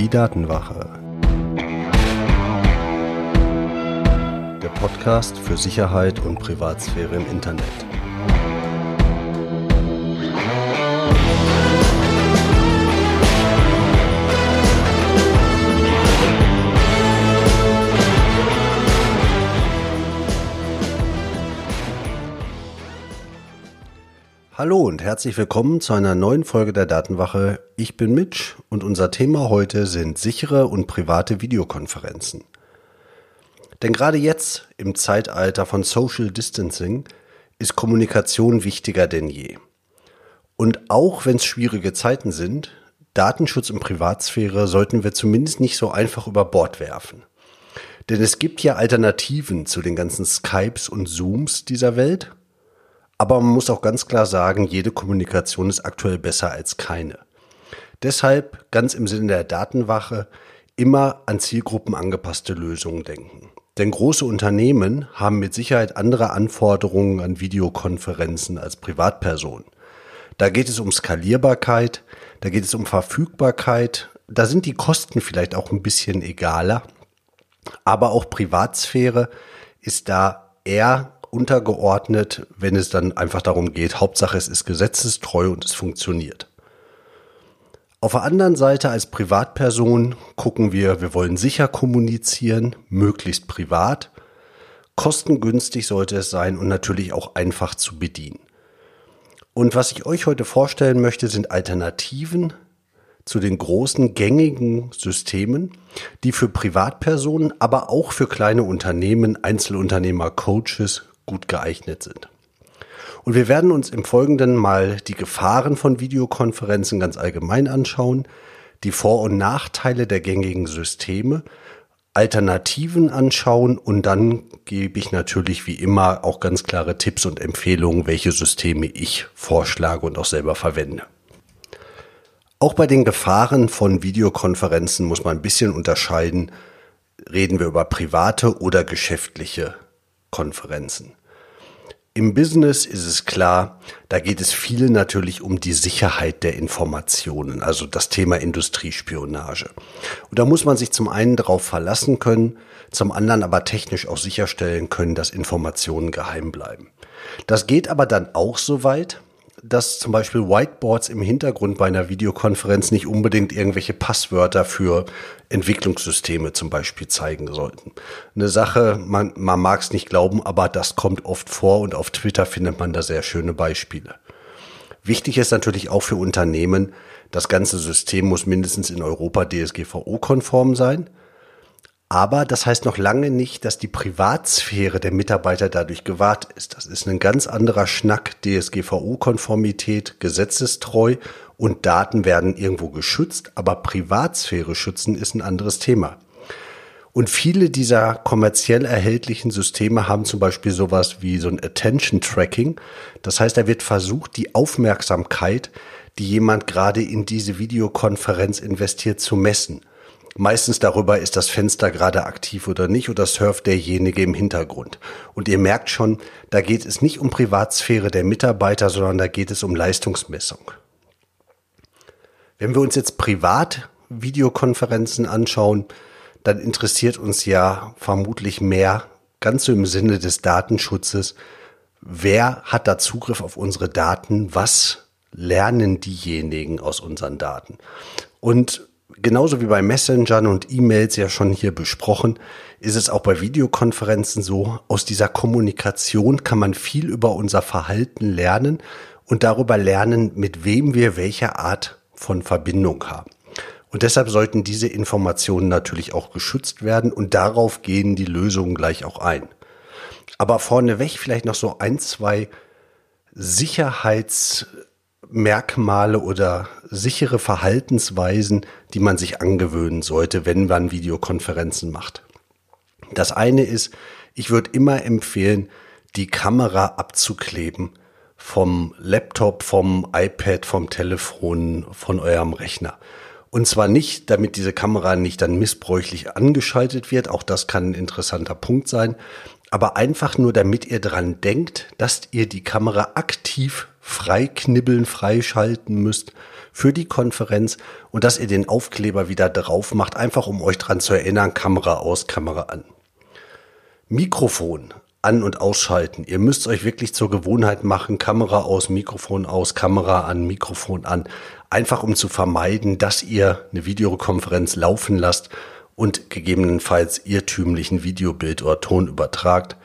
Die Datenwache. Der Podcast für Sicherheit und Privatsphäre im Internet. Hallo und herzlich willkommen zu einer neuen Folge der Datenwache. Ich bin Mitch und unser Thema heute sind sichere und private Videokonferenzen. Denn gerade jetzt im Zeitalter von Social Distancing ist Kommunikation wichtiger denn je. Und auch wenn es schwierige Zeiten sind, Datenschutz und Privatsphäre sollten wir zumindest nicht so einfach über Bord werfen. Denn es gibt ja Alternativen zu den ganzen Skypes und Zooms dieser Welt aber man muss auch ganz klar sagen, jede Kommunikation ist aktuell besser als keine. Deshalb ganz im Sinne der Datenwache immer an Zielgruppen angepasste Lösungen denken. Denn große Unternehmen haben mit Sicherheit andere Anforderungen an Videokonferenzen als Privatpersonen. Da geht es um Skalierbarkeit, da geht es um Verfügbarkeit, da sind die Kosten vielleicht auch ein bisschen egaler, aber auch Privatsphäre ist da eher untergeordnet, wenn es dann einfach darum geht, Hauptsache es ist gesetzestreu und es funktioniert. Auf der anderen Seite als Privatperson gucken wir, wir wollen sicher kommunizieren, möglichst privat. Kostengünstig sollte es sein und natürlich auch einfach zu bedienen. Und was ich euch heute vorstellen möchte, sind Alternativen zu den großen gängigen Systemen, die für Privatpersonen, aber auch für kleine Unternehmen, Einzelunternehmer, Coaches gut geeignet sind. Und wir werden uns im Folgenden mal die Gefahren von Videokonferenzen ganz allgemein anschauen, die Vor- und Nachteile der gängigen Systeme, Alternativen anschauen und dann gebe ich natürlich wie immer auch ganz klare Tipps und Empfehlungen, welche Systeme ich vorschlage und auch selber verwende. Auch bei den Gefahren von Videokonferenzen muss man ein bisschen unterscheiden, reden wir über private oder geschäftliche Konferenzen. Im Business ist es klar, da geht es viel natürlich um die Sicherheit der Informationen, also das Thema Industriespionage. Und da muss man sich zum einen darauf verlassen können, zum anderen aber technisch auch sicherstellen können, dass Informationen geheim bleiben. Das geht aber dann auch so weit, dass zum Beispiel Whiteboards im Hintergrund bei einer Videokonferenz nicht unbedingt irgendwelche Passwörter für Entwicklungssysteme zum Beispiel zeigen sollten. Eine Sache, man, man mag es nicht glauben, aber das kommt oft vor und auf Twitter findet man da sehr schöne Beispiele. Wichtig ist natürlich auch für Unternehmen, das ganze System muss mindestens in Europa DSGVO-konform sein. Aber das heißt noch lange nicht, dass die Privatsphäre der Mitarbeiter dadurch gewahrt ist. Das ist ein ganz anderer Schnack. DSGVO-Konformität, gesetzestreu und Daten werden irgendwo geschützt, aber Privatsphäre schützen ist ein anderes Thema. Und viele dieser kommerziell erhältlichen Systeme haben zum Beispiel sowas wie so ein Attention Tracking. Das heißt, da wird versucht, die Aufmerksamkeit, die jemand gerade in diese Videokonferenz investiert, zu messen. Meistens darüber, ist das Fenster gerade aktiv oder nicht oder surft derjenige im Hintergrund. Und ihr merkt schon, da geht es nicht um Privatsphäre der Mitarbeiter, sondern da geht es um Leistungsmessung. Wenn wir uns jetzt privat Videokonferenzen anschauen, dann interessiert uns ja vermutlich mehr, ganz so im Sinne des Datenschutzes, wer hat da Zugriff auf unsere Daten, was lernen diejenigen aus unseren Daten. Und genauso wie bei Messengern und E-Mails ja schon hier besprochen, ist es auch bei Videokonferenzen so, aus dieser Kommunikation kann man viel über unser Verhalten lernen und darüber lernen, mit wem wir welche Art von Verbindung haben. Und deshalb sollten diese Informationen natürlich auch geschützt werden und darauf gehen die Lösungen gleich auch ein. Aber vorneweg vielleicht noch so ein, zwei Sicherheits Merkmale oder sichere Verhaltensweisen, die man sich angewöhnen sollte, wenn man Videokonferenzen macht. Das eine ist, ich würde immer empfehlen, die Kamera abzukleben vom Laptop, vom iPad, vom Telefon, von eurem Rechner. Und zwar nicht, damit diese Kamera nicht dann missbräuchlich angeschaltet wird, auch das kann ein interessanter Punkt sein, aber einfach nur, damit ihr dran denkt, dass ihr die Kamera aktiv freiknibbeln, freischalten müsst für die Konferenz und dass ihr den Aufkleber wieder drauf macht, einfach um euch dran zu erinnern, Kamera aus, Kamera an. Mikrofon an- und ausschalten. Ihr müsst euch wirklich zur Gewohnheit machen, Kamera aus, Mikrofon aus, Kamera an, Mikrofon an. Einfach um zu vermeiden, dass ihr eine Videokonferenz laufen lasst und gegebenenfalls irrtümlichen Videobild oder Ton übertragt.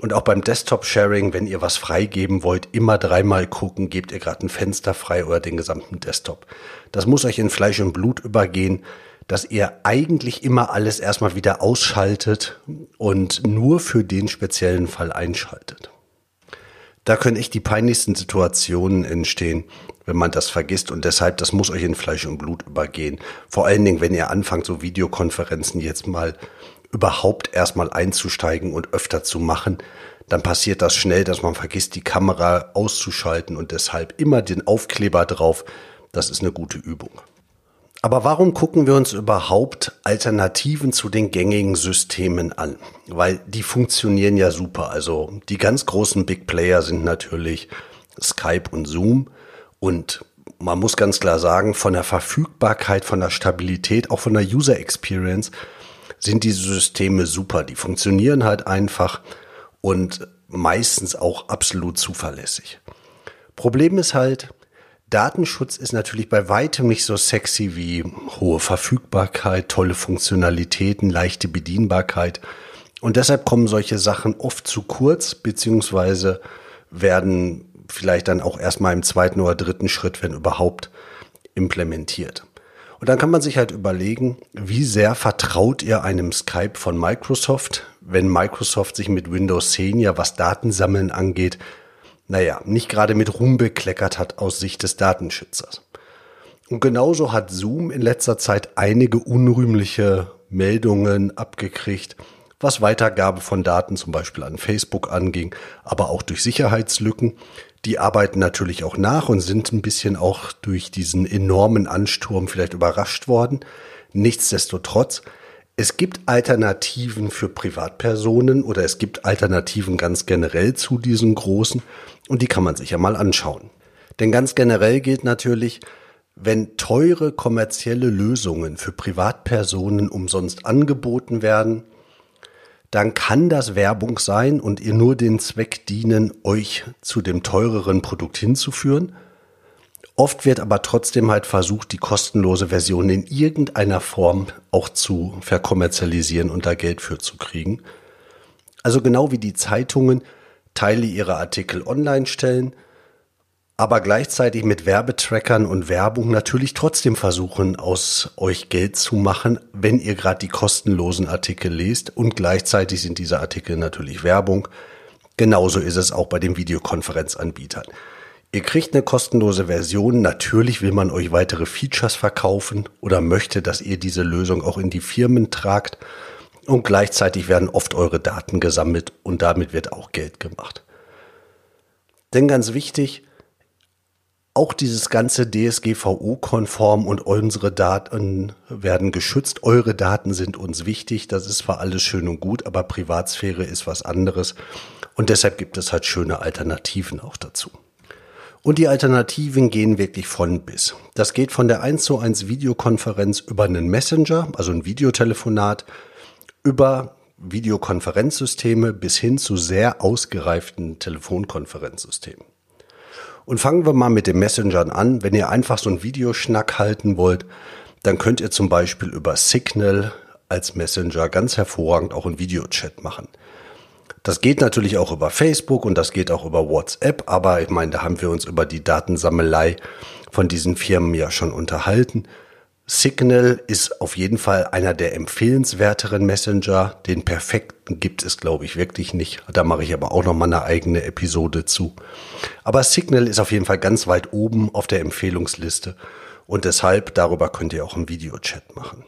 Und auch beim Desktop-Sharing, wenn ihr was freigeben wollt, immer dreimal gucken, gebt ihr gerade ein Fenster frei oder den gesamten Desktop. Das muss euch in Fleisch und Blut übergehen, dass ihr eigentlich immer alles erstmal wieder ausschaltet und nur für den speziellen Fall einschaltet. Da können echt die peinlichsten Situationen entstehen, wenn man das vergisst und deshalb, das muss euch in Fleisch und Blut übergehen. Vor allen Dingen, wenn ihr anfangt, so Videokonferenzen jetzt mal überhaupt erstmal einzusteigen und öfter zu machen, dann passiert das schnell, dass man vergisst, die Kamera auszuschalten und deshalb immer den Aufkleber drauf. Das ist eine gute Übung. Aber warum gucken wir uns überhaupt Alternativen zu den gängigen Systemen an? Weil die funktionieren ja super. Also die ganz großen Big Player sind natürlich Skype und Zoom. Und man muss ganz klar sagen, von der Verfügbarkeit, von der Stabilität, auch von der User Experience sind diese Systeme super. Die funktionieren halt einfach und meistens auch absolut zuverlässig. Problem ist halt, Datenschutz ist natürlich bei weitem nicht so sexy wie hohe Verfügbarkeit, tolle Funktionalitäten, leichte Bedienbarkeit. Und deshalb kommen solche Sachen oft zu kurz, beziehungsweise werden vielleicht dann auch erstmal im zweiten oder dritten Schritt, wenn überhaupt, implementiert. Und dann kann man sich halt überlegen, wie sehr vertraut ihr einem Skype von Microsoft, wenn Microsoft sich mit Windows 10 ja, was Datensammeln angeht, naja, nicht gerade mit Ruhm bekleckert hat aus Sicht des Datenschützers. Und genauso hat Zoom in letzter Zeit einige unrühmliche Meldungen abgekriegt, was Weitergabe von Daten zum Beispiel an Facebook anging, aber auch durch Sicherheitslücken. Die arbeiten natürlich auch nach und sind ein bisschen auch durch diesen enormen Ansturm vielleicht überrascht worden. Nichtsdestotrotz, es gibt Alternativen für Privatpersonen oder es gibt Alternativen ganz generell zu diesen großen und die kann man sich ja mal anschauen. Denn ganz generell gilt natürlich, wenn teure kommerzielle Lösungen für Privatpersonen umsonst angeboten werden, dann kann das Werbung sein und ihr nur den Zweck dienen, euch zu dem teureren Produkt hinzuführen. Oft wird aber trotzdem halt versucht, die kostenlose Version in irgendeiner Form auch zu verkommerzialisieren und da Geld für zu kriegen. Also genau wie die Zeitungen Teile ihrer Artikel online stellen, aber gleichzeitig mit Werbetrackern und Werbung natürlich trotzdem versuchen, aus euch Geld zu machen, wenn ihr gerade die kostenlosen Artikel lest. Und gleichzeitig sind diese Artikel natürlich Werbung. Genauso ist es auch bei den Videokonferenzanbietern. Ihr kriegt eine kostenlose Version. Natürlich will man euch weitere Features verkaufen oder möchte, dass ihr diese Lösung auch in die Firmen tragt. Und gleichzeitig werden oft eure Daten gesammelt und damit wird auch Geld gemacht. Denn ganz wichtig, auch dieses ganze DSGVO-konform und unsere Daten werden geschützt. Eure Daten sind uns wichtig. Das ist zwar alles schön und gut, aber Privatsphäre ist was anderes. Und deshalb gibt es halt schöne Alternativen auch dazu. Und die Alternativen gehen wirklich von bis. Das geht von der 1 zu 1 Videokonferenz über einen Messenger, also ein Videotelefonat, über Videokonferenzsysteme bis hin zu sehr ausgereiften Telefonkonferenzsystemen. Und fangen wir mal mit den Messengern an. Wenn ihr einfach so einen Videoschnack halten wollt, dann könnt ihr zum Beispiel über Signal als Messenger ganz hervorragend auch einen Videochat machen. Das geht natürlich auch über Facebook und das geht auch über WhatsApp, aber ich meine, da haben wir uns über die Datensammelei von diesen Firmen ja schon unterhalten. Signal ist auf jeden Fall einer der empfehlenswerteren Messenger. Den perfekten gibt es, glaube ich, wirklich nicht. Da mache ich aber auch noch mal eine eigene Episode zu. Aber Signal ist auf jeden Fall ganz weit oben auf der Empfehlungsliste und deshalb darüber könnt ihr auch einen Videochat machen.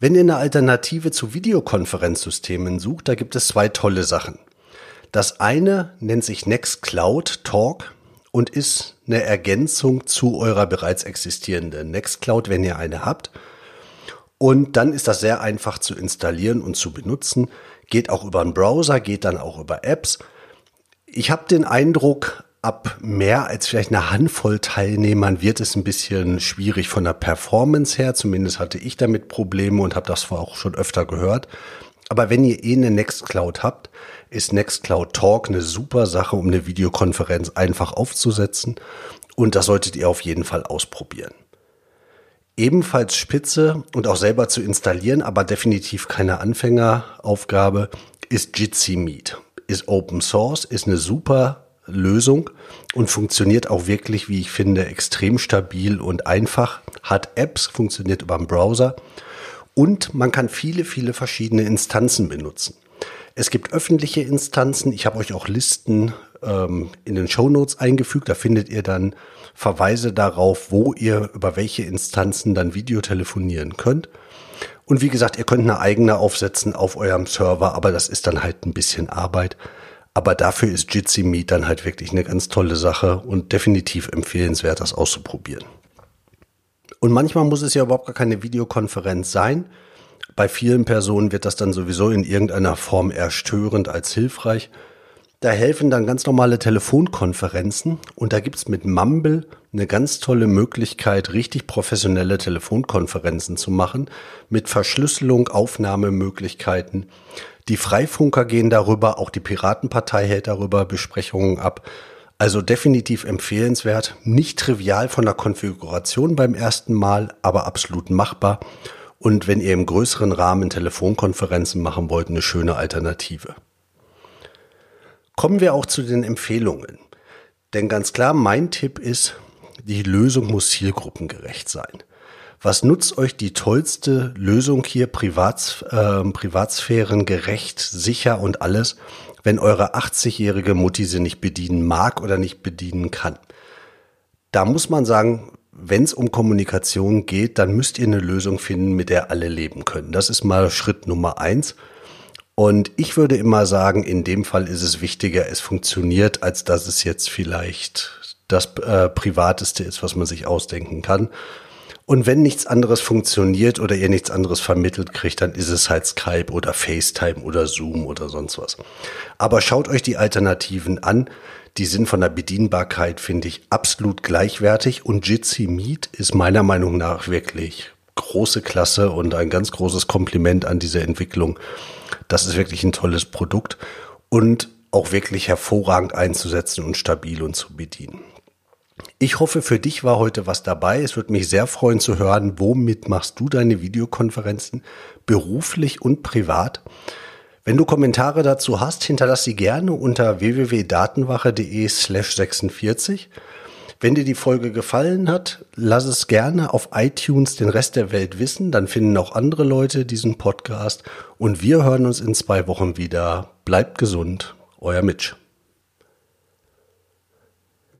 Wenn ihr eine Alternative zu Videokonferenzsystemen sucht, da gibt es zwei tolle Sachen. Das eine nennt sich Nextcloud Talk und ist eine Ergänzung zu eurer bereits existierenden Nextcloud, wenn ihr eine habt. Und dann ist das sehr einfach zu installieren und zu benutzen. Geht auch über einen Browser, geht dann auch über Apps. Ich habe den Eindruck, ab mehr als vielleicht eine Handvoll Teilnehmern wird es ein bisschen schwierig von der Performance her. Zumindest hatte ich damit Probleme und habe das auch schon öfter gehört. Aber wenn ihr eh eine Nextcloud habt, ist Nextcloud Talk eine super Sache, um eine Videokonferenz einfach aufzusetzen. Und das solltet ihr auf jeden Fall ausprobieren. Ebenfalls spitze und auch selber zu installieren, aber definitiv keine Anfängeraufgabe, ist Jitsi Meet. Ist Open Source, ist eine super Lösung und funktioniert auch wirklich, wie ich finde, extrem stabil und einfach. Hat Apps, funktioniert über den Browser und man kann viele, viele verschiedene Instanzen benutzen. Es gibt öffentliche Instanzen. Ich habe euch auch Listen ähm, in den Show Notes eingefügt. Da findet ihr dann Verweise darauf, wo ihr über welche Instanzen dann Videotelefonieren könnt. Und wie gesagt, ihr könnt eine eigene aufsetzen auf eurem Server, aber das ist dann halt ein bisschen Arbeit. Aber dafür ist Jitsi Meet dann halt wirklich eine ganz tolle Sache und definitiv empfehlenswert, das auszuprobieren. Und manchmal muss es ja überhaupt gar keine Videokonferenz sein. Bei vielen Personen wird das dann sowieso in irgendeiner Form eher störend als hilfreich. Da helfen dann ganz normale Telefonkonferenzen und da gibt's mit Mumble eine ganz tolle Möglichkeit, richtig professionelle Telefonkonferenzen zu machen, mit Verschlüsselung, Aufnahmemöglichkeiten. Die Freifunker gehen darüber, auch die Piratenpartei hält darüber Besprechungen ab. Also definitiv empfehlenswert, nicht trivial von der Konfiguration beim ersten Mal, aber absolut machbar. Und wenn ihr im größeren Rahmen Telefonkonferenzen machen wollt, eine schöne Alternative. Kommen wir auch zu den Empfehlungen. Denn ganz klar, mein Tipp ist, die Lösung muss zielgruppengerecht sein. Was nutzt euch die tollste Lösung hier, Privats, äh, Privatsphären sicher und alles, wenn eure 80-jährige Mutti sie nicht bedienen mag oder nicht bedienen kann? Da muss man sagen, wenn es um Kommunikation geht, dann müsst ihr eine Lösung finden, mit der alle leben können. Das ist mal Schritt Nummer eins. Und ich würde immer sagen, in dem Fall ist es wichtiger, es funktioniert, als dass es jetzt vielleicht das äh, Privateste ist, was man sich ausdenken kann. Und wenn nichts anderes funktioniert oder ihr nichts anderes vermittelt kriegt, dann ist es halt Skype oder FaceTime oder Zoom oder sonst was. Aber schaut euch die Alternativen an. Die sind von der Bedienbarkeit, finde ich, absolut gleichwertig. Und Jitsi Meet ist meiner Meinung nach wirklich große Klasse und ein ganz großes Kompliment an diese Entwicklung. Das ist wirklich ein tolles Produkt und auch wirklich hervorragend einzusetzen und stabil und zu bedienen. Ich hoffe, für dich war heute was dabei. Es würde mich sehr freuen zu hören, womit machst du deine Videokonferenzen beruflich und privat. Wenn du Kommentare dazu hast, hinterlass sie gerne unter www.datenwache.de slash 46. Wenn dir die Folge gefallen hat, lass es gerne auf iTunes den Rest der Welt wissen. Dann finden auch andere Leute diesen Podcast. Und wir hören uns in zwei Wochen wieder. Bleibt gesund. Euer Mitch.